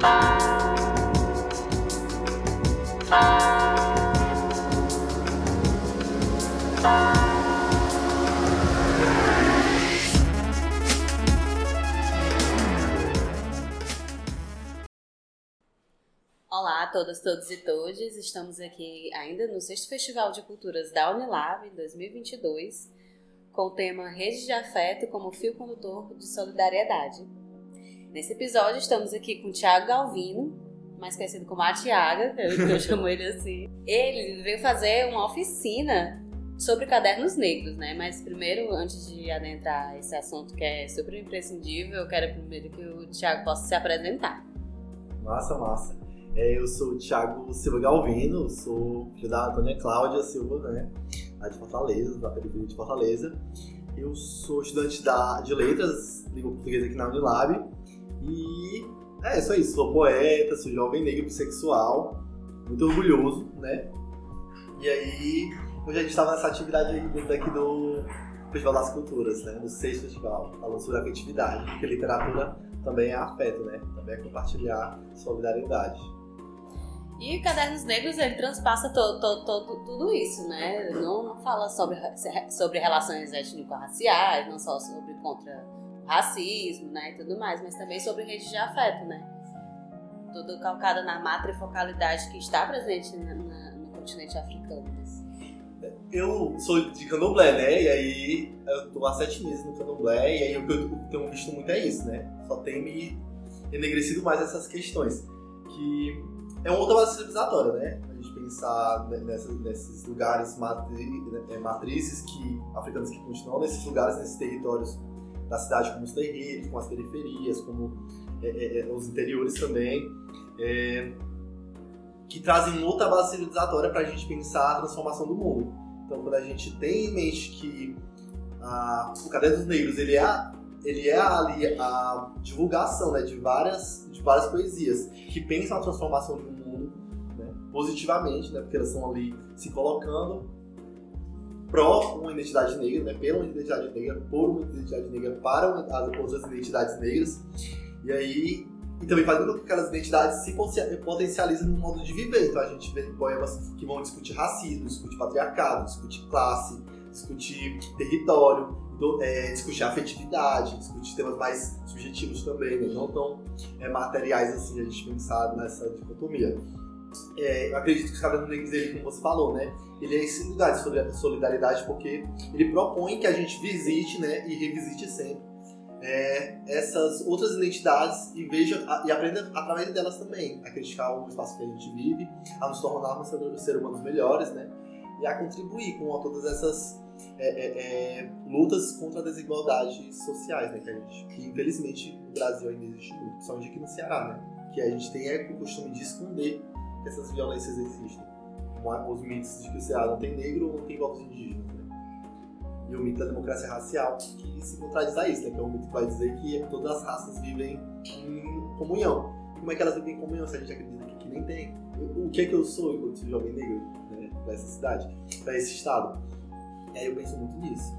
Olá a todas, todos e todas. Estamos aqui ainda no sexto Festival de Culturas da Unilab em 2022, com o tema Rede de Afeto como fio condutor de solidariedade. Nesse episódio estamos aqui com o Thiago Galvino, mais conhecido como a Tiaga, eu, chamo ele assim. Ele veio fazer uma oficina sobre cadernos negros, né? Mas primeiro, antes de adentrar esse assunto que é super imprescindível, eu quero primeiro que o Thiago possa se apresentar. Massa, massa. É, eu sou o Thiago Silva Galvino, sou filho da Antônia Cláudia Silva, né? Lá de Fortaleza, da periferia de Fortaleza. Eu sou estudante da, de letras, língua portuguesa aqui na Unilab. E é isso aí, sou poeta, sou jovem negro bissexual, muito orgulhoso, né? E aí, hoje a gente estava nessa atividade dentro daqui do Festival das Culturas, né? Do sexto festival, falando sobre afetividade, porque literatura também é afeto, né? Também é compartilhar solidariedade. E Cadernos Negros, ele transpassa to, to, to, tudo isso, né? Não, não fala sobre, sobre relações étnico-raciais, não só sobre contra racismo, né? E tudo mais, mas também sobre redes de afeto, né? Tudo calcado na matrifocalidade que está presente na, na, no continente africano. Eu sou de candomblé, né? E aí eu tô há sete meses no candomblé, e aí o que eu tenho visto muito é isso, né? Só tem me enegrecido mais essas questões. Que é uma outra base civilizatória, né? A gente pensar nessas, nesses lugares matri, né, é, matrizes que africanos que continuam nesses lugares, nesses territórios da cidade, como os terreiros, como as periferias, como é, é, é os interiores também, é, que trazem outra base civilizatória para a gente pensar a transformação do mundo. Então, quando a gente tem em mente que a, o Caderno dos Negros ele é ele é ali a divulgação né, de, várias, de várias poesias que pensam a transformação um mundo né, positivamente, né, porque elas estão ali se colocando pró uma identidade negra, né, pela uma identidade negra, por uma identidade negra, para as outras identidades negras. E aí e também fazendo com que aquelas identidades se potencializem no modo de viver. Então a gente vê poemas que vão discutir racismo, discutir patriarcado, discutir classe, discutir território, é, discutir afetividade, discutir temas mais subjetivos também, né? não tão é, materiais assim, a gente pensar nessa dicotomia. É, eu acredito que o Caderno Negros, ele, como você falou, né, ele é esse solidariedade porque ele propõe que a gente visite né, e revisite sempre é, essas outras identidades e veja e aprenda através delas também a criticar o espaço que a gente vive, a nos tornarmos seres humanos melhores, né, e a contribuir com todas essas é, é, é, lutas contra a desigualdade sociais, né? Que, a gente, que infelizmente no Brasil ainda existe muito, principalmente aqui no Ceará, né? Que a gente tem é, o costume de esconder que essas violências existem. Os mitos de que o Ceará não tem negro ou não tem povos indígenas, né? E o mito da democracia racial, que se contradiz a isso, né? Que é um mito que vai dizer que todas as raças vivem em comunhão. Como é que elas vivem em comunhão se a gente acredita que, nem tem? O que é que eu sou enquanto jovem negro, né? Pra essa cidade, pra esse estado? E aí eu penso muito nisso.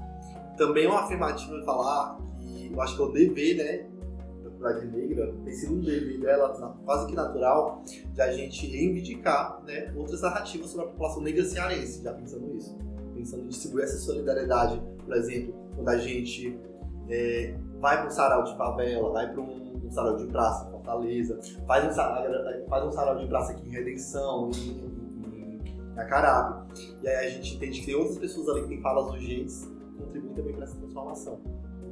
Também é uma afirmativa falar que eu acho que é o dever, né, comunidade negra, tem sido um dever dela, quase que natural, de a gente reivindicar né, outras narrativas sobre a população negra cearense, já pensando nisso. Pensando em distribuir essa solidariedade, por exemplo, quando a gente é, vai para um sarau de favela, vai para um, um, sarau de praça em Fortaleza, faz um sarau, faz um sarau de praça aqui em Redenção, em, na Carabe. E aí a gente entende que tem outras pessoas ali que têm falas urgentes que contribuem também para essa transformação.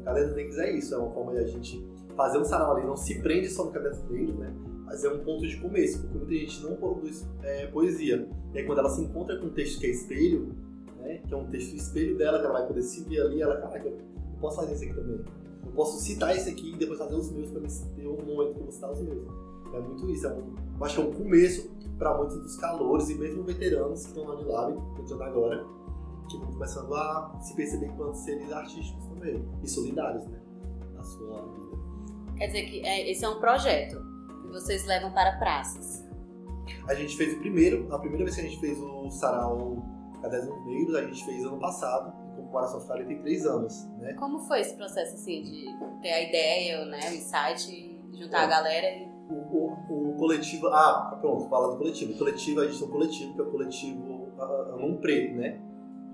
Caderno Negros é isso, é uma forma de a gente fazer um sarau ali, não se prende só no Caderno Negros, né? Mas é um ponto de começo, porque muita gente não produz é, poesia. E aí quando ela se encontra com um texto que é espelho, né? Que é um texto espelho dela, que ela vai poder se ver ali, ela, caraca, eu posso fazer isso aqui também. Eu posso citar esse aqui e depois fazer os meus para me ter um momento que eu vou citar os meus. É muito isso, é um, eu acho que é um começo para muitos dos calores e mesmo veteranos que estão lá de Lab, entrando agora, que estão começando a se perceber enquanto seres artísticos também e solidários, né, na sua. Quer dizer que é, esse é um projeto que vocês levam para praças. A gente fez o primeiro, a primeira vez que a gente fez o sarau Cadernos Negros, a gente fez ano passado, em comemoração aos 43 anos, né? Como foi esse processo, assim, de ter a ideia, né, o insight, juntar é. a galera e o, o, o, coletivo. Ah, pronto, fala do coletivo. O coletivo, a gente tem um coletivo, que é o coletivo Amon Preto, né?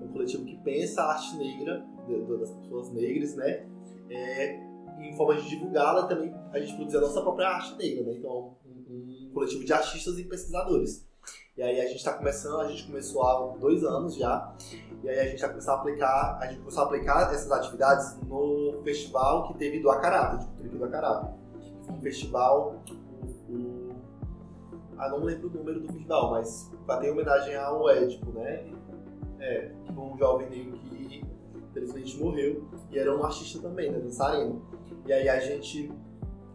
É um coletivo que pensa a arte negra, das pessoas negras, né? É, em forma de divulgá-la também, a gente produzir a nossa própria arte negra, né? Então, um, um coletivo de artistas e pesquisadores. E aí a gente está começando, a gente começou há dois anos já, e aí a gente vai começar a aplicar, a gente começou a aplicar essas atividades no festival que teve do Acarato, de cultura do Acarato. Um festival, o, ah, não lembro o número do festival, mas ter homenagem ao Édipo, né? É, um jovem negro que infelizmente morreu, e era um artista também, né, dançarino. E aí a gente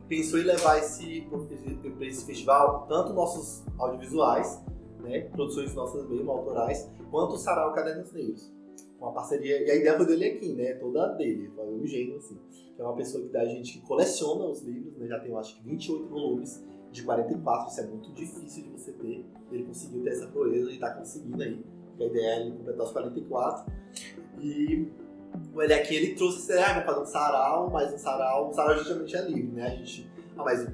pensou em levar esse, para esse festival tanto nossos audiovisuais, né, produções nossas mesmo, autorais, quanto o Sarau Cadernos Negros. Uma parceria, e a ideia foi dele aqui, né, toda dele, foi o gênio, assim, é uma pessoa que da gente que coleciona os livros, né, já tem, acho que 28 volumes, de 44, isso é muito difícil de você ter, ele conseguiu ter essa proeza e está conseguindo aí, a ideia é ele completar os 44, e o Eliakim, ele trouxe ah, vamos fazer um sarau, mas um sarau, um sarau geralmente é livre, né, a gente, ah, mas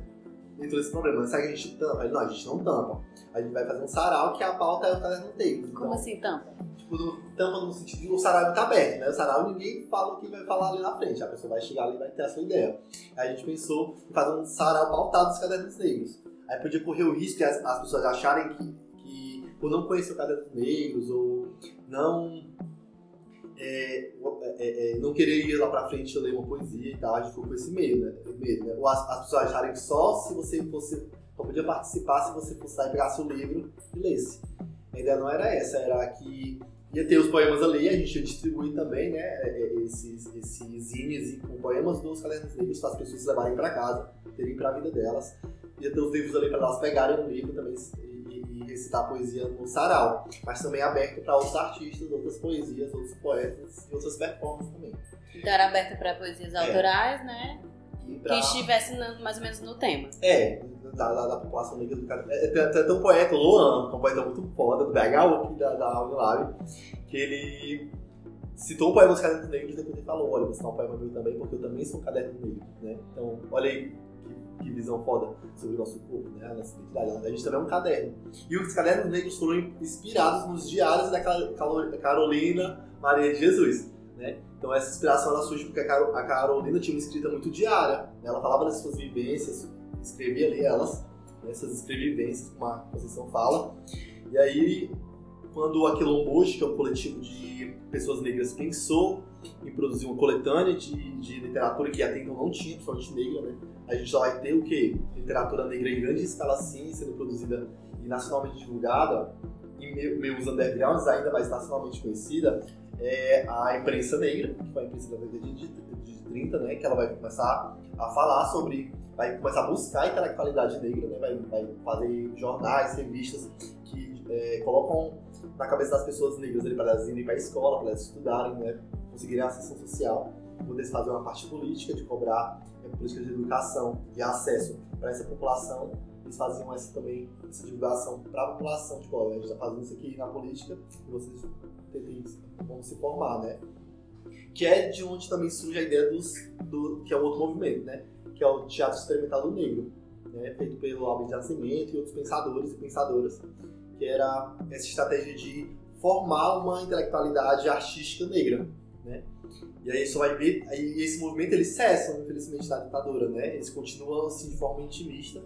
entrou esse problema. Será que a gente tampa? Ele, não, a gente não tampa. A gente vai fazer um sarau que a pauta é o caderno negro. Como assim tampa? Tipo, no, tampa no sentido de o sarau tá aberto, né? O sarau ninguém fala o que vai falar ali na frente. A pessoa vai chegar ali e vai ter a sua ideia. Aí a gente pensou em fazer um sarau pautado dos cadernos negros. Aí podia correr o risco de as, as pessoas acharem que, que, por não conhecer o caderno negros ou não é, é, é, não querer ir lá pra frente ler uma poesia e tal, a gente ficou com esse medo, né? medo né? Ou as, as, pessoas acharem que só se você fosse, só podia participar se você fosse lá e pegasse o livro e lesse. A ideia não era essa, era que ia ter os poemas ali, a gente ia distribuir também, né, é, é, esses, esses zines com poemas dos cadernos negros para as pessoas levarem para casa, terem para a vida delas. Ia ter os livros ali para elas pegarem o livro também recitar poesia no sarau, mas também é aberto para outros artistas, outras poesias, outros poetas e outras performances também. Então era aberto para poesias é. autorais, né? Pra... Que estivesse mais ou menos no tema. É, da, da, da população negra do cara. É, tem, tem, um poeta, o Luan, um poeta muito foda, do BHU, da, da Unilab, que ele citou um poema dos cadernos negros e depois ele falou, olha, vou citar um poema meu também, porque eu também sou um caderno negro, né? Então, olha aí que visão foda sobre o nosso corpo, né? A nossa identidade. A gente também é um caderno. E os cadernos negros foram inspirados nos diários da Carolina Maria de Jesus, né? Então essa inspiração ela surge porque a Carolina tinha uma escrita muito diária. Né? Ela falava das suas vivências, escrevia ali elas, né? essas escrevivências, como a Conceição fala. E aí, quando a Quilomboche, que é um coletivo de pessoas negras, pensou em produzir uma coletânea de, de literatura que até então não tinha, principalmente negra, né? a gente só vai ter o quê? Literatura negra em grande escala sim, sendo produzida e nacionalmente divulgada, e meus undergrounds ainda mais nacionalmente conhecida, é a imprensa negra, que foi a imprensa da década de, de 30, né? Que ela vai começar a falar sobre, vai começar a buscar a intelectualidade negra, né? Vai, vai fazer jornais, revistas que é, colocam na cabeça das pessoas negras para elas irem para a escola, para elas estudarem, né? Conseguirem acesso social, poder fazer uma parte política de cobrar políticas de educação e acesso para essa população, eles faziam essa também, essa divulgação para a população, tipo, olha, a gente está fazendo isso aqui na política e vocês vão se formar, né? Que é de onde também surge a ideia dos, do, que é o outro movimento, né? Que é o Teatro Experimental do Negro, né? feito pelo Albert de Nascimento e outros pensadores e pensadoras, que era essa estratégia de formar uma intelectualidade artística negra, né? E aí só vai ver, aí esse movimento ele cessa, infelizmente, da ditadura, né? Eles continuam assim de forma intimista,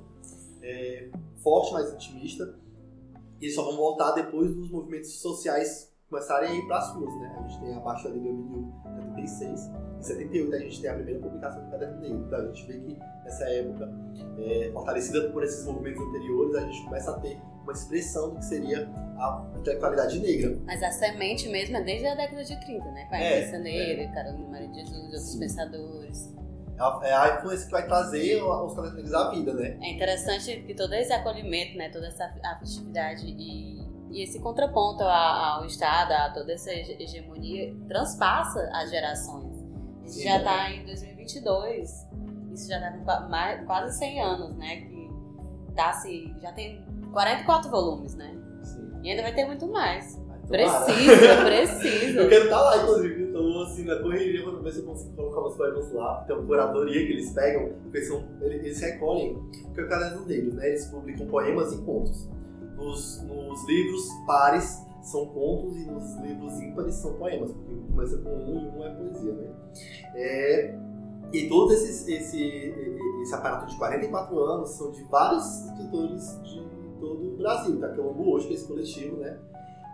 é, forte, mas intimista, e eles só vão voltar depois dos movimentos sociais começarem a ir para as ruas, né? A gente tem a Baixa Lei 76, em 78 a gente tem a primeira publicação do Caderno Negro, então a gente vê que nessa época, é, fortalecida por esses movimentos anteriores, a gente começa a ter uma expressão do que seria a intelectualidade negra. Mas a semente mesmo é desde a década de 30, né? Com a é, Negra, é. Carolina Maria de Jesus, outros Sim. pensadores. É a influência que vai trazer os cadernos negros à vida, né? É interessante que todo esse acolhimento, né? Toda essa afetividade e, e esse contraponto ao Estado, a toda essa hegemonia, transpassa as gerações. Isso já está em 2022, isso já está com quase 100 anos, né? Que tá se, já tem 44 volumes, né? Sim. E ainda vai ter muito mais. Precisa, precisa. Eu quero estar lá, inclusive. Eu tô assim na correria pra ver se eu consigo colocar meus poemas lá. Tem uma curadoria que eles pegam, porque eles, são, eles recolhem, porque é o caderno deles, né? Eles publicam poemas e contos. Nos, nos livros pares são contos e nos livros ímpares são poemas, porque começa com um e um é poesia, né? É, e todo esse, esse, esse aparato de 44 anos são de vários escritores de todo o Brasil. Tá? Que é o hoje, que é esse coletivo, né?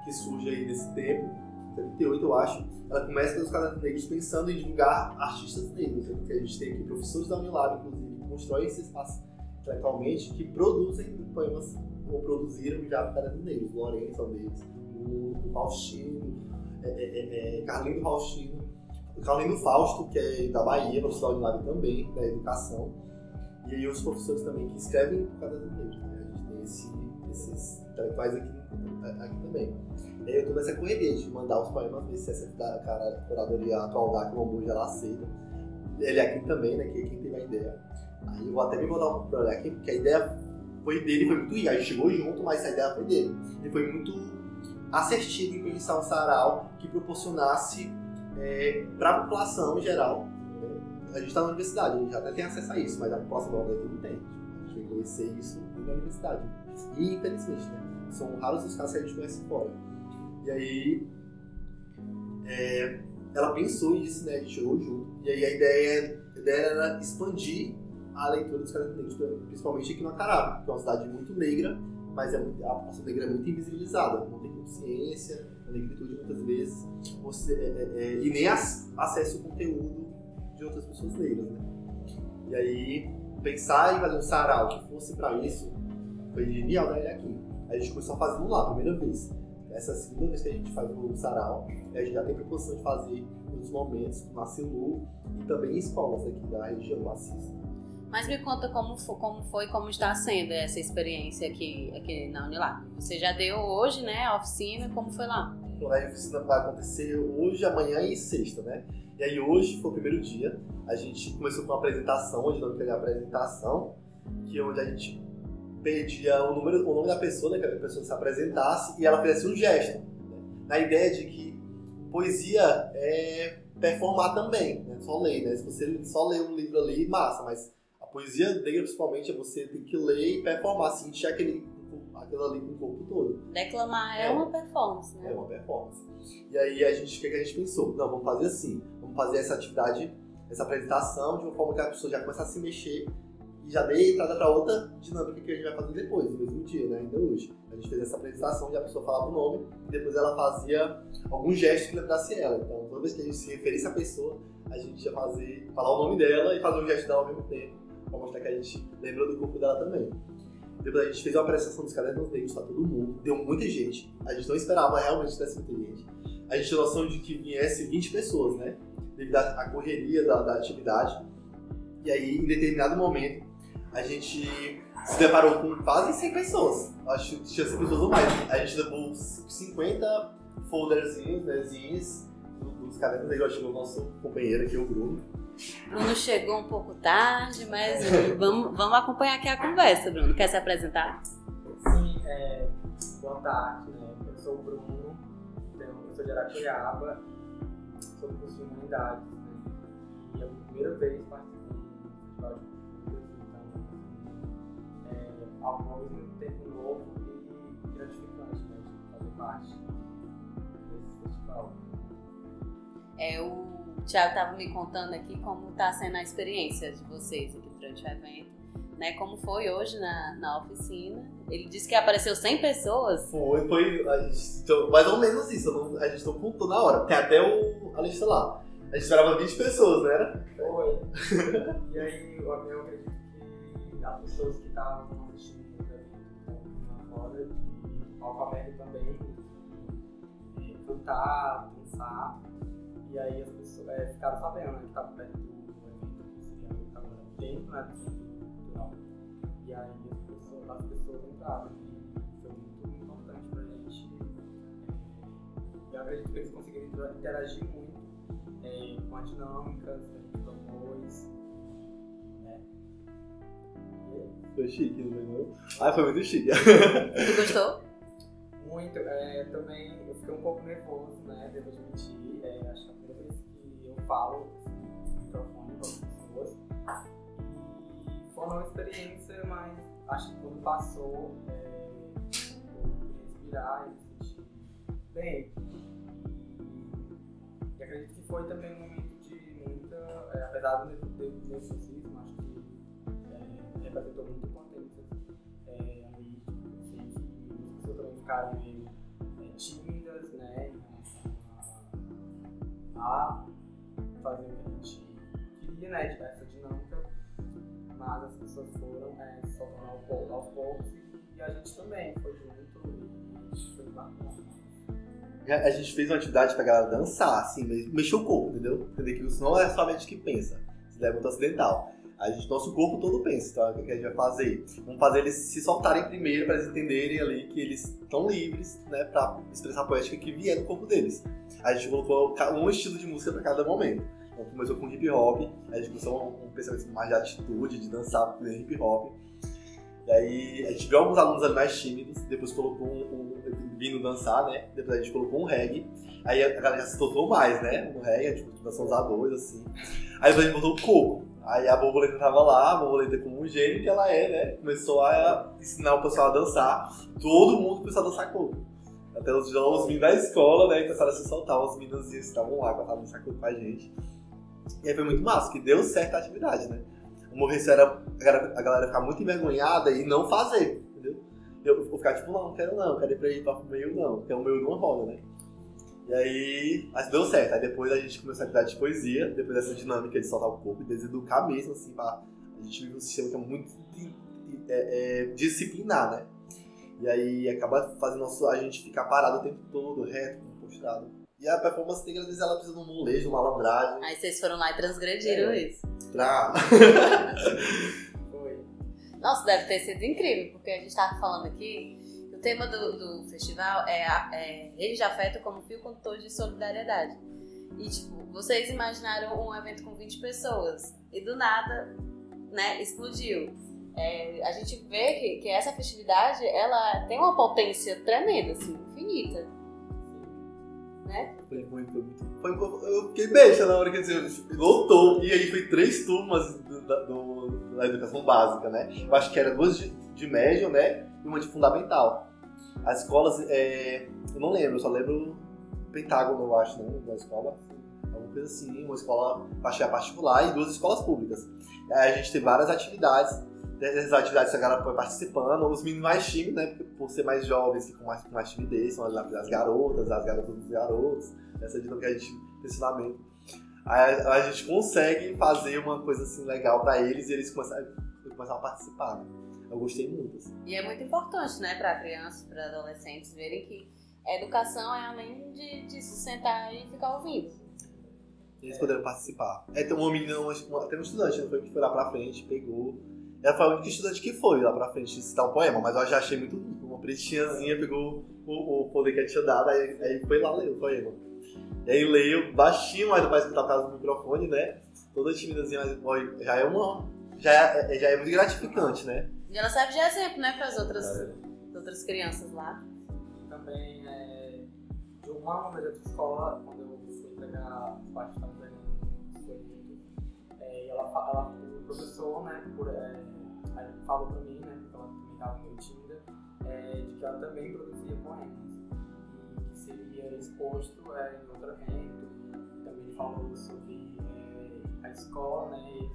Que surge aí nesse tempo, 78 eu acho. Ela começa pelos cadernos negros pensando em divulgar artistas negros. Né? Porque a gente tem aqui professores da Unilab, inclusive, que constroem esse espaço intelectualmente, que produzem poemas produziram já cadernos negros. Lourenço é um deles, o Faustino, é, é, é, é Carlinho Faustino o Carolino Fausto, que é da Bahia, professor de Unilab também, da educação. E aí os professores também que escrevem por causa do negro. Né? A gente tem esse, esses intelectuais aqui, aqui também. E aí eu tô nessa correria de mandar os poemas, ver se essa da, cara, curadoria atual da Quilombo já aceita. Ele é aqui também, né, que é quem teve a ideia. Aí eu vou até me mandar um para aqui, porque a ideia foi dele, foi muito rica. A gente chegou junto, mas a ideia foi dele. Ele foi muito assertivo em pensar um sarau que proporcionasse é, para a população em geral. Né? A gente está na universidade, a gente até tem acesso a isso, mas a população do Nordeste não tem. A gente vai conhecer isso na universidade. E, infelizmente, né? são raros os casos que a gente conhece fora. E aí, é, ela pensou nisso, né? A gente chegou junto. E aí a ideia, a ideia era expandir a leitura dos caras negros, principalmente aqui no Acará, que é uma cidade muito negra, mas é muito, a população negra é muito invisibilizada, não tem consciência, a negritude muitas vezes, você, é, é, é e nem as, acessa o conteúdo de outras pessoas negras, né? E aí, pensar em fazer um sarau que fosse para isso, foi genial da né, aqui. A gente começou a fazer lá, a primeira vez. Essa é segunda vez que a gente faz o sarau, a gente já tem proposição de fazer outros momentos, na Cilu e também escolas aqui da região do Assis. Mas me conta como foi, como foi, como está sendo essa experiência aqui, aqui na Unilab. Você já deu hoje, né, a oficina, como foi lá? A oficina vai acontecer hoje, amanhã e sexta, né? E aí hoje foi o primeiro dia, a gente começou com uma apresentação, onde não teve apresentação, que é onde a gente pedia o, número, o nome da pessoa, né, que a pessoa se apresentasse, e ela fizesse um gesto. Né? Na ideia de que poesia é performar também, né? Só ler, né? Se você só ler um livro ali, massa, mas poesia negra, principalmente, é você ter que ler e performar, sentir aquele, aquilo ali com o corpo todo. Declamar é, é uma performance, né? É uma performance. E aí, a gente, o que, é que a gente pensou? Não, vamos fazer assim. Vamos fazer essa atividade, essa apresentação, de uma forma que a pessoa já começa a se mexer e já dê entrada para outra dinâmica que a gente vai fazer depois, no mesmo dia, né? Ainda hoje. A gente fez essa apresentação e a pessoa falava o nome e depois ela fazia algum gesto que lembrasse ela. Então, toda vez que a gente se referisse à pessoa, a gente ia fazer, falar o nome dela e fazer um gesto dela ao mesmo tempo pra mostrar que a gente lembrou do corpo dela também. Depois a gente fez uma apresentação dos cadernos negros pra todo mundo, deu muita gente. A gente não esperava realmente que tivesse muita gente. A gente tinha noção de que viesse 20 pessoas, né? Devido à correria da, da atividade. E aí, em determinado momento, a gente se deparou com quase 100 pessoas. Acho que tinha 100 pessoas ou mais. A gente levou 50 folderzinhos, né, dos cadernos negros. Chegou o nosso companheiro aqui, o Bruno. Bruno chegou um pouco tarde, mas vamos, vamos acompanhar aqui a conversa, Bruno. Quer se apresentar? Sim, é, boa tarde, né? Eu sou o Bruno, eu sou de Aracuriaba, sou do curso de Humanidades, né? E é a primeira vez participando do Festival de Culturas, então, é algo ao mesmo tempo novo e gratificante, né? De fazer parte desse festival. É o Tiago estava me contando aqui como está sendo a experiência de vocês aqui durante o evento. Né, como foi hoje na, na oficina. Ele disse que apareceu 100 pessoas. Foi, foi a gente, então, mais ou menos isso. Não, a gente não contou na hora. Tem até o, a lista lá. A gente esperava 20 pessoas, não era? Foi. e aí eu, acredito que as pessoas que estavam assistindo lá fora, de Alpamere também, cantar, dançar. E aí as pessoas é, ficaram sabendo né, que estava perto do evento, que seria agora dentro né, do cultural. E aí as pessoas, as pessoas entraram e foi muito importante pra gente. É, eu acredito que eles conseguiram interagir muito é, com as dinâmicas que a gente propôs. Né? Foi chique, não foi? Ah, foi muito chique. Tu gostou? Muito. É, também eu fiquei um pouco nervoso, né? Devo admitir. É, acho que é a primeira vez que eu falo assim, no microfone com as pessoas. E foi uma experiência, mas acho que quando passou, é, eu respirar e me senti bem. E acredito que foi também um momento de muita. É, apesar do nervosismo, acho que é, representou muito potências ficaram meio é, tímidas, né? Em relação a, a fazer o que a gente queria, né? De essa dinâmica. Mas as pessoas foram é, soltando aos poucos, aos poucos e, a gente também foi junto e foi bacana. A gente fez uma atividade pra galera dançar, assim, mexer o corpo, entendeu? Entender que isso não é só a mente que pensa. Isso é muito acidental. A gente, nosso corpo todo pensa, então o que a gente vai fazer? Vamos fazer eles se soltarem primeiro para eles entenderem ali que eles estão livres, né, pra expressar a poética que vier do corpo deles. A gente colocou um estilo de música para cada momento. Então começou com hip hop, a gente começou um, um pensamento mais de atitude, de dançar hip hop. E aí a gente viu alguns alunos ali mais tímidos, depois colocou um, um vindo dançar, né? Depois a gente colocou um reggae. Aí a galera já se soltou mais, né? No reggae, tipo, dançou uns A2, assim. Aí depois a gente botou o coco. Aí a borboleta tava lá, a borboleta como um gênio que ela é, né? Começou a ensinar o pessoal a dançar. Todo mundo começou a dançar coco. Até os, os meninos da escola, né? Começaram a se soltar. Os meninos estavam lá, começaram a dançar coco com a gente. E aí foi muito massa, que deu certo a atividade, né? O morrer era a galera ficar muito envergonhada e não fazer eu vou ficar tipo, não, não quero não, quero ir pra ir pra meio não, porque é o meio não rola, né? E aí, mas deu certo. Aí depois a gente começou a atividade de poesia, depois dessa dinâmica de soltar o corpo e deseducar mesmo, assim, pra... a gente vive um sistema que é muito é, é, disciplinar, né? E aí acaba fazendo nosso, a gente ficar parado o tempo todo, reto, postado. E a performance tem às vezes ela precisa de um molejo, uma malandragem. Aí vocês foram lá e transgrediram é. isso. Pra... Nossa, deve ter sido incrível, porque a gente estava falando aqui o tema do, do festival é, é de Afeto como fio condutor de solidariedade. E, tipo, vocês imaginaram um evento com 20 pessoas e do nada, né, explodiu. É, a gente vê que, que essa festividade, ela tem uma potência tremenda, assim, infinita. Né? Foi foi muito. Foi, eu fiquei beixa na hora que dizer, lotou. E aí foi três turmas do, do da educação básica, né? Eu acho que era duas de, médio, né? E uma de fundamental. As escolas, é, eu não lembro, eu só lembro Pentágono, eu acho, né? Uma escola, alguma coisa assim, uma escola particular e duas escolas públicas. Aí a gente tem várias atividades, dessas atividades a galera foi participando, os meninos mais tímidos, né? Por ser mais jovens com mais, com mais timidez, são as, as garotas, as garotas dos garotos, essa dinâmica que a gente ensinamento a, a gente consegue fazer uma coisa assim legal para eles e eles começaram, começaram a participar. Né? Eu gostei muito. Assim. E é muito importante, né, para crianças, para adolescentes verem que a educação é além de, de se sentar e ficar ouvindo. Eles poderam participar. É, tem uma menina, uma, tem um estudante, não foi que foi lá pra frente, pegou. Ela foi a única estudante que foi lá pra frente citar um poema, mas eu já achei muito lindo. Uma pretinhazinha pegou o, o poder que ela tinha dado, aí, aí foi lá ler o poema. E aí leio baixinho, mas pra escutar por causa do microfone, né? Toda timidazinha, mas já é uma. Já é, já é muito gratificante, né? E ela serve de exemplo, né, para as outras, é. outras crianças lá. Também, é, de uma vez outra escola, quando eu fui entregar as partes da folheto, é, ela, ela, o professor, né, por, é, falou pra mim, né, porque ela também estava meio tímida, é, de que ela também produzia poemas seria exposto é, em outro evento. Também falou sobre é, a escola, né,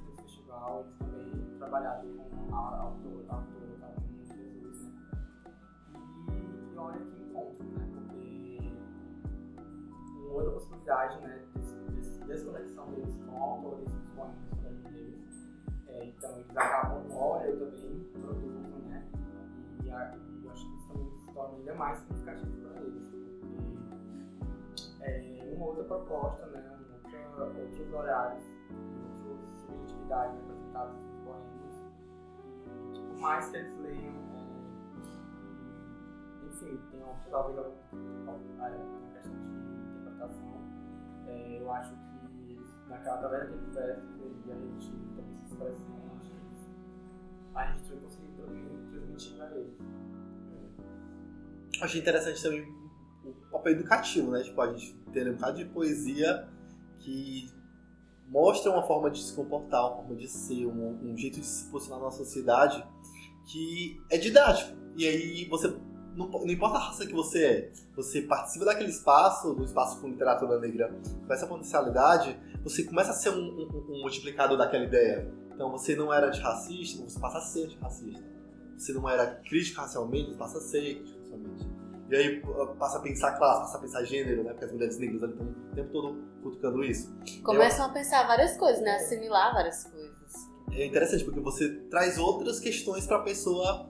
eles também trabalharam com a autora, a autora Carolina Jesus, né. E, e olha que encontro, né, porque uma outra possibilidade, né, desconexão deles com autores dos poemas deles. É, então eles acabam, olha, também produzo, né, e, a, e acho que isso também se torna ainda mais significativo para eles é, uma outra proposta, né, outra, outros horários, outras subjetividades representadas nos poemas. E, por mais que eles leiam, é, enfim, tem uma, talvez uma, uma questão de interpretação, é, eu acho que naquela, através daquele verso e a gente também se expressando, a gente vai conseguir transmitir para eles. achei interessante também o papel educativo, né? Tipo, a gente tem um bocado de poesia que mostra uma forma de se comportar, uma forma de ser, um, um jeito de se posicionar na sociedade que é didático. E aí você não, não, importa a raça que você é, você participa daquele espaço, do espaço com literatura negra, com essa potencialidade, você começa a ser um, um, um multiplicador daquela ideia. Então você não era antirracista, você passa a ser antirracista. Você não era crítico racialmente, você passa a ser crítico racialmente. E aí passa a pensar classe, passa a pensar gênero, né? Porque as mulheres negras estão o tempo todo cutucando isso. Começam Eu... a pensar várias coisas, né? Assimilar várias coisas. É interessante, porque você traz outras questões para a pessoa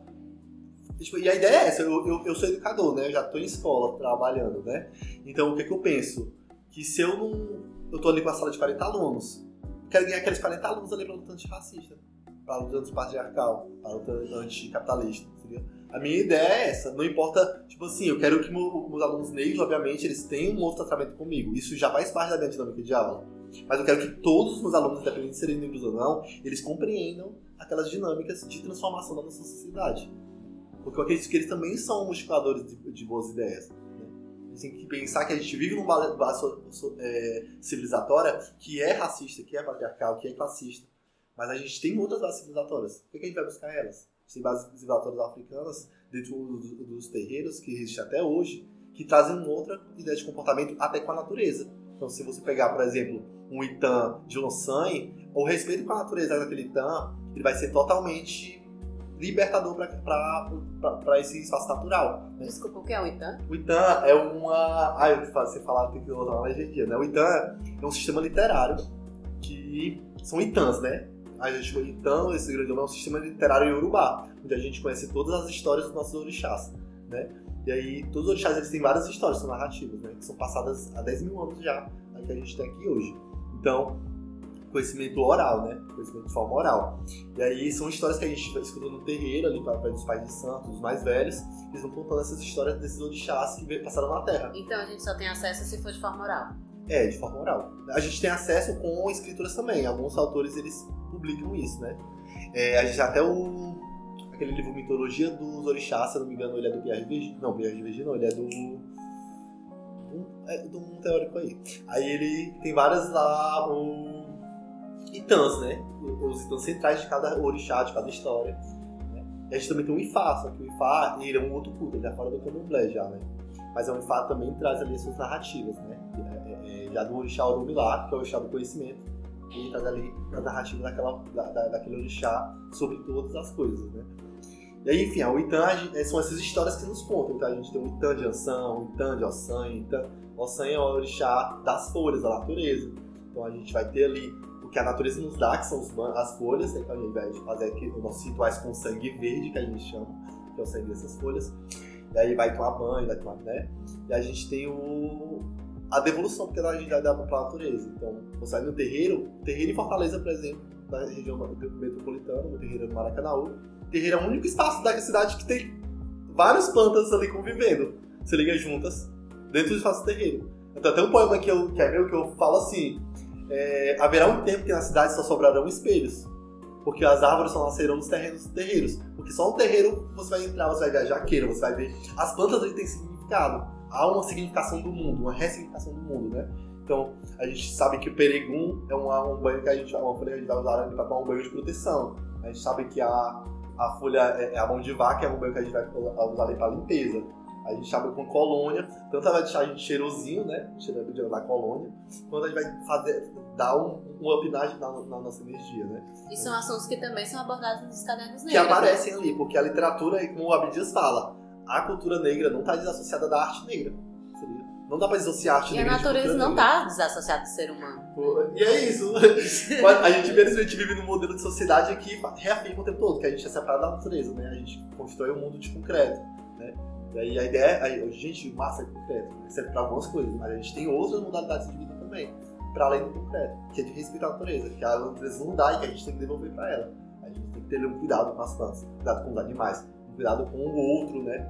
Tipo, e a ideia é essa, eu, eu, eu, sou educador, né? Eu já estou em escola trabalhando, né? Então o que, que eu penso? Que se eu não. Eu tô ali com a sala de 40 alunos, quero ganhar aqueles 40 alunos ali para luta antirracista, para luta antipatriarcal, para luta anticapitalista, entendeu? A minha ideia é essa, não importa, tipo assim, eu quero que meus alunos negros, obviamente, eles tenham um outro tratamento comigo. Isso já faz parte da minha dinâmica de aula. Mas eu quero que todos os meus alunos, independente de serem negros ou não, eles compreendam aquelas dinâmicas de transformação da nossa sociedade. Porque eu acredito que eles também são multiplicadores de, de boas ideias. Né? A gente tem que pensar que a gente vive numa base é, civilizatória que é racista, que é patriarcal, que é classista. Mas a gente tem outras bases civilizatórias. Por que a gente vai buscar elas? Civilizatórias africanas dentro dos, terreiros, que existem até hoje, que trazem uma outra ideia de comportamento até com a natureza. Então, se você pegar, por exemplo, um Itã de Onsan, o respeito com a natureza daquele Itã, ele vai ser totalmente libertador para esse espaço natural. Né? Desculpa, o que é o ITAM? O ITAM é uma. Ah, eu você falar tem que usar uma legendinha, né? O ITAM é um sistema literário que são ITANs, né? A gente chama ITAM, esse grande é um sistema literário Yorubá, onde a gente conhece todas as histórias dos nossos orixás, né? E aí, todos os orixás eles têm várias histórias, são narrativas, né? Que são passadas há 10 mil anos já, a que a gente tem aqui hoje. Então, conhecimento oral, né? Conhecimento de forma oral. E aí são histórias que a gente escuta no terreiro, ali para os pais de santos, os mais velhos, eles vão contando essas histórias desses orixás que passaram na Terra. Então a gente só tem acesso se for de forma oral. É, de forma oral. A gente tem acesso com escrituras também. Alguns autores eles publicam isso, né? É, a gente até o aquele livro Mitologia dos Orixás, se não me engano, ele é do Pierre. Não, Pierre Virgin não, ele é do um, é de um teórico aí. Aí ele tem várias lá, o Itãs, né? Os Itãs centrais de cada orixá, de cada história. Né? E a gente também tem o Ifá, só que o Ifá ele é um outro culto, ele é fora do candomblé já, né? Mas o Ifá também traz ali as suas narrativas, né? É, é, é, já do orixá Orumilá, que é o orixá do conhecimento, e traz ali a narrativa daquela, da, da, daquele orixá sobre todas as coisas, né? E aí, enfim, o Itã é, são essas histórias que nos contam. Então a gente tem o Itã de Ansan, o Itã de Ossan, Itã. Ossan é o orixá das folhas, da natureza. Então a gente vai ter ali que a natureza nos dá, que são as folhas, né, que ao invés de fazer aqui os nossos rituais com sangue verde, que a gente chama, que é o sangue dessas folhas, e aí vai tomar banho, vai tomar, né? E a gente tem o, a devolução, porque a gente vai dar para a natureza. Então, você vai no terreiro, terreiro em Fortaleza, por exemplo, na região metropolitana, no terreiro do Maracanãú, terreiro é o único espaço da cidade que tem várias plantas ali convivendo. Você liga juntas dentro do espaço terreiro. Então, tem um poema que, eu, que é meu que eu falo assim: é, haverá um tempo que na cidade só sobrarão espelhos. Porque as árvores só nascerão nos terrenos terreiros. Porque só um terreiro você vai entrar, você vai ver a jaqueira, você vai ver. As plantas ali têm significado. Há uma significação do mundo, uma ressignificação do mundo, né? Então, a gente sabe que o peregum é uma, um banho que a gente, uma folha que a gente vai usar para tomar um banho de proteção. A gente sabe que a, a folha é, é a mão de vaca, é um banho que a gente vai usar para limpeza. A gente abre com colônia, tanto ela vai deixar a gente cheirosinho, né? Cheirando da colônia, quanto a gente vai fazer, dar um, um up na, na, na, nossa energia, né? E são assuntos que também são abordados nos cadernos negros. Que aparecem né? ali, porque a literatura, como o Abdias fala, a cultura negra não está desassociada da arte negra. Seria? Não dá pra dissociar a arte e negra. E a natureza não está desassociada do ser humano. E é isso. a gente, infelizmente, vive num modelo de sociedade que reafirma o tempo todo que a gente é separado da natureza, né? A gente constrói um mundo de concreto, né? E aí a ideia é, a gente, massa é concreto, serve para algumas coisas, mas a gente tem outras modalidades de vida também, para além do concreto, que é de respeitar a natureza, que a natureza não dá e que a gente tem que devolver para ela. A gente tem que ter um cuidado com as plantas, cuidado com os animais, cuidado com o outro, né?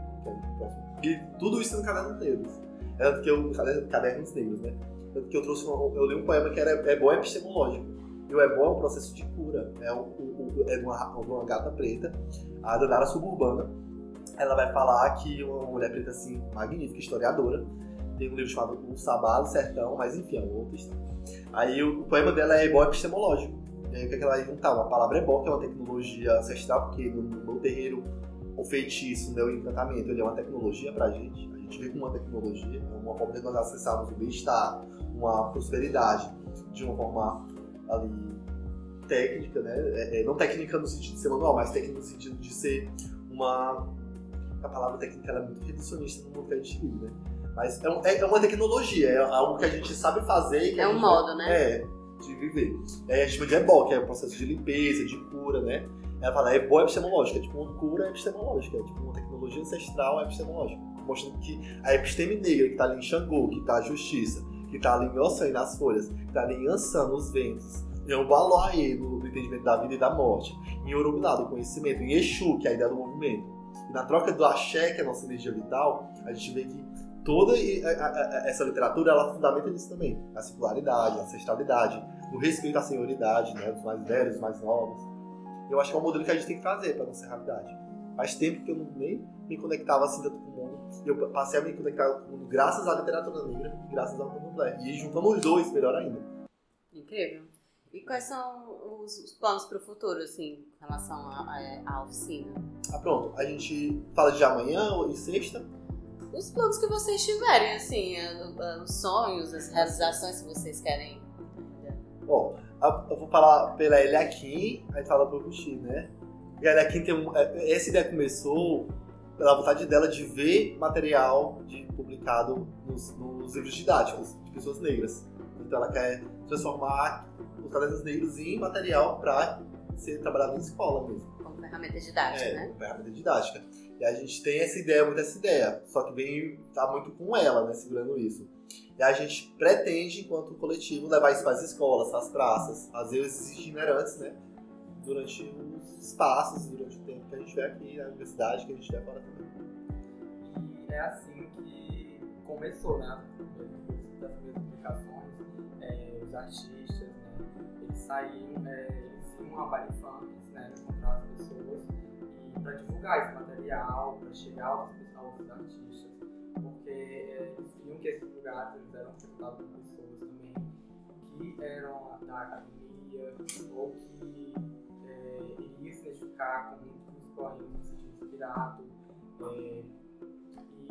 E tudo isso no caderno negros. É que eu, cadernos negros, né? Tanto que eu trouxe, uma, eu li um poema que era É Bom Epistemológico. E o É Bom é um processo de cura. É, um, um, é de uma, uma gata preta, a Danara Suburbana, ela vai falar que uma mulher preta, assim, magnífica, historiadora, tem um livro chamado O Sabá do Sertão, mas enfim, é outro história. Aí o, o poema dela é ebó epistemológico. E aí o que, é que ela vai juntar? Uma palavra ebó, que é uma tecnologia ancestral, porque no, no terreiro o feitiço, né, o encantamento, ele é uma tecnologia pra gente. A gente vê como uma tecnologia, é uma forma de nós acessarmos o bem-estar, uma prosperidade, de uma forma ali técnica, né? É, é, não técnica no sentido de ser manual, mas técnica no sentido de ser uma. A palavra técnica é muito reducionista no mundo que a gente vive, né? Mas é, um, é, é uma tecnologia, é algo que a gente sabe fazer. é um modo, né? É, de viver. Aí a gente chama de ebol, que é o processo de limpeza, de cura, né? Ela fala, é epistemológica, é tipo uma cura epistemológica, é tipo uma tecnologia ancestral epistemológica. Mostrando que a episteme negra que está ali em Xangô, que está a justiça, que está ali em Ossan nas folhas, que está ali em Ansan, nos ventos, em Obaloaê, no, no entendimento da vida e da morte, em Orumilá, do conhecimento, em Exu, que é a ideia do movimento. E na troca do axé, que é a nossa energia vital, a gente vê que toda essa literatura ela fundamenta nisso também. A singularidade, a ancestralidade, o respeito à senioridade, né, dos mais velhos, dos mais novos. Eu acho que é um modelo que a gente tem que fazer para nossa realidade. Faz tempo que eu não, nem me conectava assim tanto com o mundo. E eu passei a me conectar com o mundo graças à literatura negra e graças ao candomblé. E juntamos os dois, melhor ainda. Incrível. E quais são os, os planos para o futuro, assim, em relação à oficina? Ah, pronto. A gente fala de amanhã ou em sexta os planos que vocês tiverem, assim, os sonhos, as realizações que vocês querem. Bom, eu vou falar pela Eliakim, aí fala pro Buxi, né? E a Eliakim tem um. É, essa ideia começou pela vontade dela de ver material de, publicado nos, nos livros didáticos de pessoas negras. Então ela quer transformar os cadernos negros em material para ser trabalhado em escola mesmo. Como ferramenta didática, é, né? Ferramenta didática. E a gente tem essa ideia, muito essa ideia, só que vem, tá muito com ela, né, segurando isso. E a gente pretende, enquanto coletivo, levar isso para as escolas, para as praças, fazer esses itinerantes, né, durante os espaços, durante o tempo que a gente estiver aqui na universidade, que a gente estiver fora também. E é assim que começou, né, das minhas publicações, é, os artistas, né, eles saíam, é, eles iam a baile né, encontrar as pessoas para divulgar esse material, para chegar aos, aos artistas, porque é, eles viam que esses lugares eles eram frequentados por pessoas também que eram da academia ou que é, iriam se identificar com muitos se sentir inspirado, é,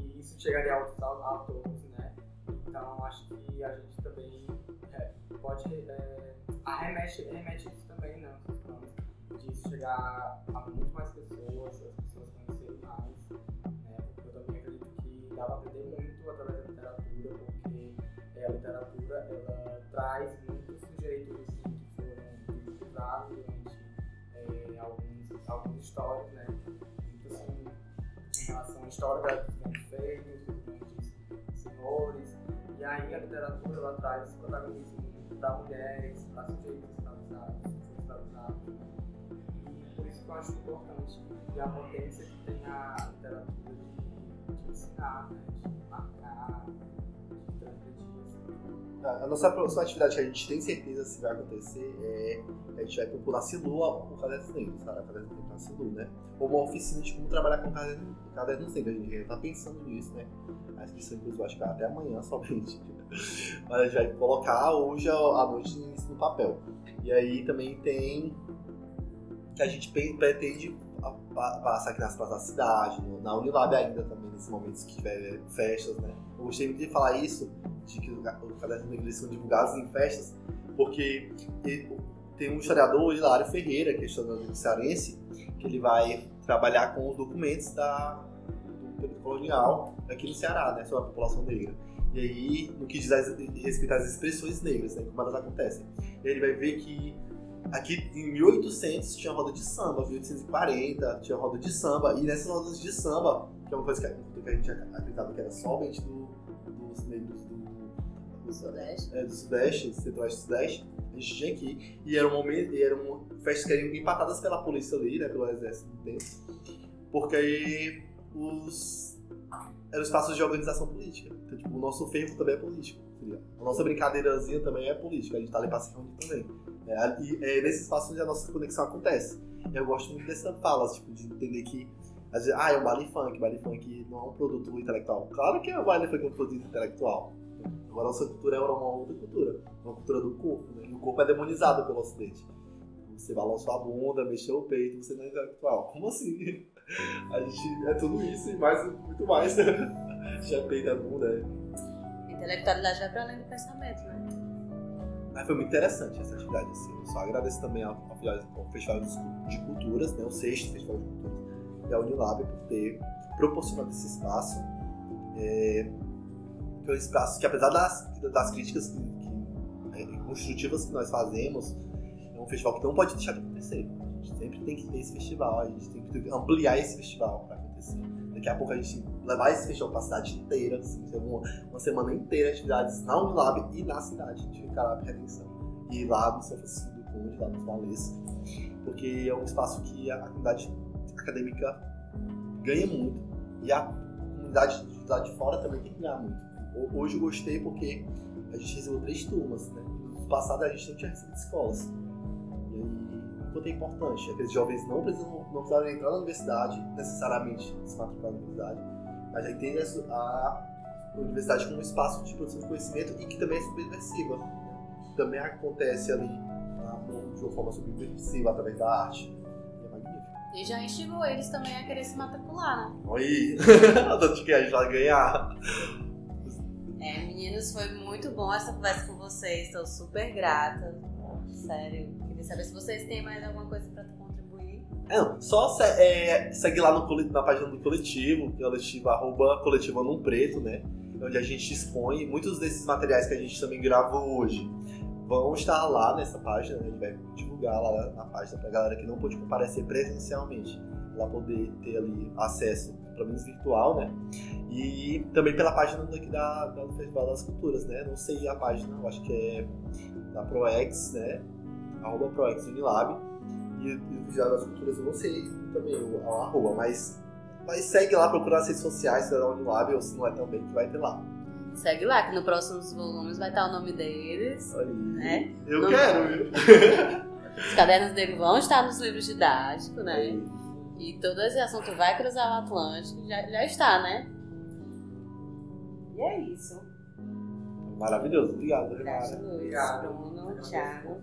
e isso chegaria a outros autores, né? Então acho que a gente também é, pode é, arremete, arremete isso também, né? De chegar a muito mais pessoas, as pessoas conhecerem mais, né? Porque eu também acredito que dá para aprender muito através da literatura, porque é, a literatura ela traz muitos sujeitos que foram usados durante é, alguns, algumas histórias, né? Muito assim, em relação à história dos feitos, dos grandes senhores, e aí a literatura ela traz protagonismo para mulheres, para sujeitos escravizados, escravizados acho importante. E a potência que tem a literatura de, de ensinar, né? de marcar, de transmitir. Assim. A nossa próxima atividade que a gente tem certeza se vai acontecer é a gente vai propor na Silu o Cadernos Negros, cara, Cadernos Negros na Silu, né? Ou uma oficina de como trabalhar com cadernos negros. A gente já tá pensando nisso, né? A inscrição, inclusive, acho que até amanhã somente. Mas a gente vai colocar hoje à noite no papel. E aí também tem que a gente pretende passar aqui nas praças da cidade, na Unilab ainda também, nesses momentos que tiver festas, né? Eu gostei muito de falar isso, de que os cadernos negros são divulgados em festas, porque tem um historiador, Hilário Ferreira, que é historiador cearense, que ele vai trabalhar com os documentos da, do período colonial aqui no Ceará, né, sobre a população negra. E aí, no que diz respeito às expressões negras, né, como elas acontecem. Ele vai ver que Aqui em 1800 tinha roda de samba, 1840 tinha roda de samba, e nessas rodas de samba, que é uma coisa que, a gente acreditava que era somente do, dos negros do, do Sudeste, é, do Sudeste, Centro-Oeste Sudeste, a gente tinha aqui, e eram, momento, e eram festas que eram empatadas pela polícia ali, né, pelo exército do tempo, porque aí os eram espaços de organização política. Então, tipo, o nosso ferro também é político. A nossa brincadeirazinha também é política, a gente tá ali pra se reunir também. É, e é nesse espaço onde a nossa conexão acontece. Eu gosto muito dessa fala, tipo, de entender que Às vezes, ah, é o baile funk, baile funk não é um produto intelectual. Claro que o baile funk é um produto intelectual. Agora a nossa cultura é uma outra cultura, uma cultura do corpo, né? E o corpo é demonizado pelo ocidente. Você balança a bunda, mexeu o peito, você não é intelectual. Como assim? A gente é tudo isso e mais, muito mais. Já peito a bunda. É. Intelectualidade vai para além do pensamento, né? Mas foi muito interessante essa atividade. Assim. Eu só agradeço também ao, ao Festival de Culturas, né? o sexto Festival de Culturas, e a Unilab por ter proporcionado esse espaço. É, que é um espaço que, apesar das, das críticas que, que, é, construtivas que nós fazemos, é um festival que não pode deixar de acontecer. A gente sempre tem que ter esse festival, a gente tem que ampliar esse festival para. Daqui a pouco a gente levar esse festival para a cidade inteira, assim, uma, uma, semana inteira de atividades na Unilab e na cidade de Carab Redenção. E lá no São Francisco do Conde, lá no Valês, porque é um espaço que a comunidade acadêmica ganha muito e a comunidade de lá de fora também tem que ganhar muito. Hoje eu gostei porque a gente recebeu três turmas, né? No passado a gente não tinha recebido escolas. Aí, o quanto é importante. Aqueles jovens não precisam não precisaram entrar na universidade, necessariamente se matricular na universidade, mas aí tem a universidade como um espaço de produção de conhecimento e que também é subversiva. Também acontece ali de uma forma subversiva através da arte. E é magnífico. E já instigou eles também a querer se matricular, né? Oi! Tanto que a gente vai ganhar. É, meninos, foi muito bom essa conversa com vocês. Estou super grata. Sério. Saber se vocês têm mais alguma coisa para contribuir. É, não, só se, é, segue lá no, na página do coletivo, é coletivo arroba coletivo num preto, né? Onde a gente expõe muitos desses materiais que a gente também gravou hoje. Vão estar lá nessa página, né? a gente vai divulgar lá na página pra galera que não pôde comparecer presencialmente, lá poder ter ali acesso pelo menos virtual, né? E também pela página daqui da, da Festival das Culturas, né? Não sei a página, eu acho que é da ProEx, né? Arroba ProEx Unilab. E o Festival das Culturas eu não sei também o, o arroba, mas, mas segue lá, procura nas redes sociais da Unilab, ou se não é também, que vai ter lá. Segue lá, que no próximos volumes vai estar o nome deles. Aí. Né? Eu quero, viu? Os cadernos dele vão estar nos livros didáticos, né? E todo esse assunto vai cruzar o Atlântico, já, já está, né? E é isso. Maravilhoso, obrigado, Renata. Obrigado, Bruno, Thiago.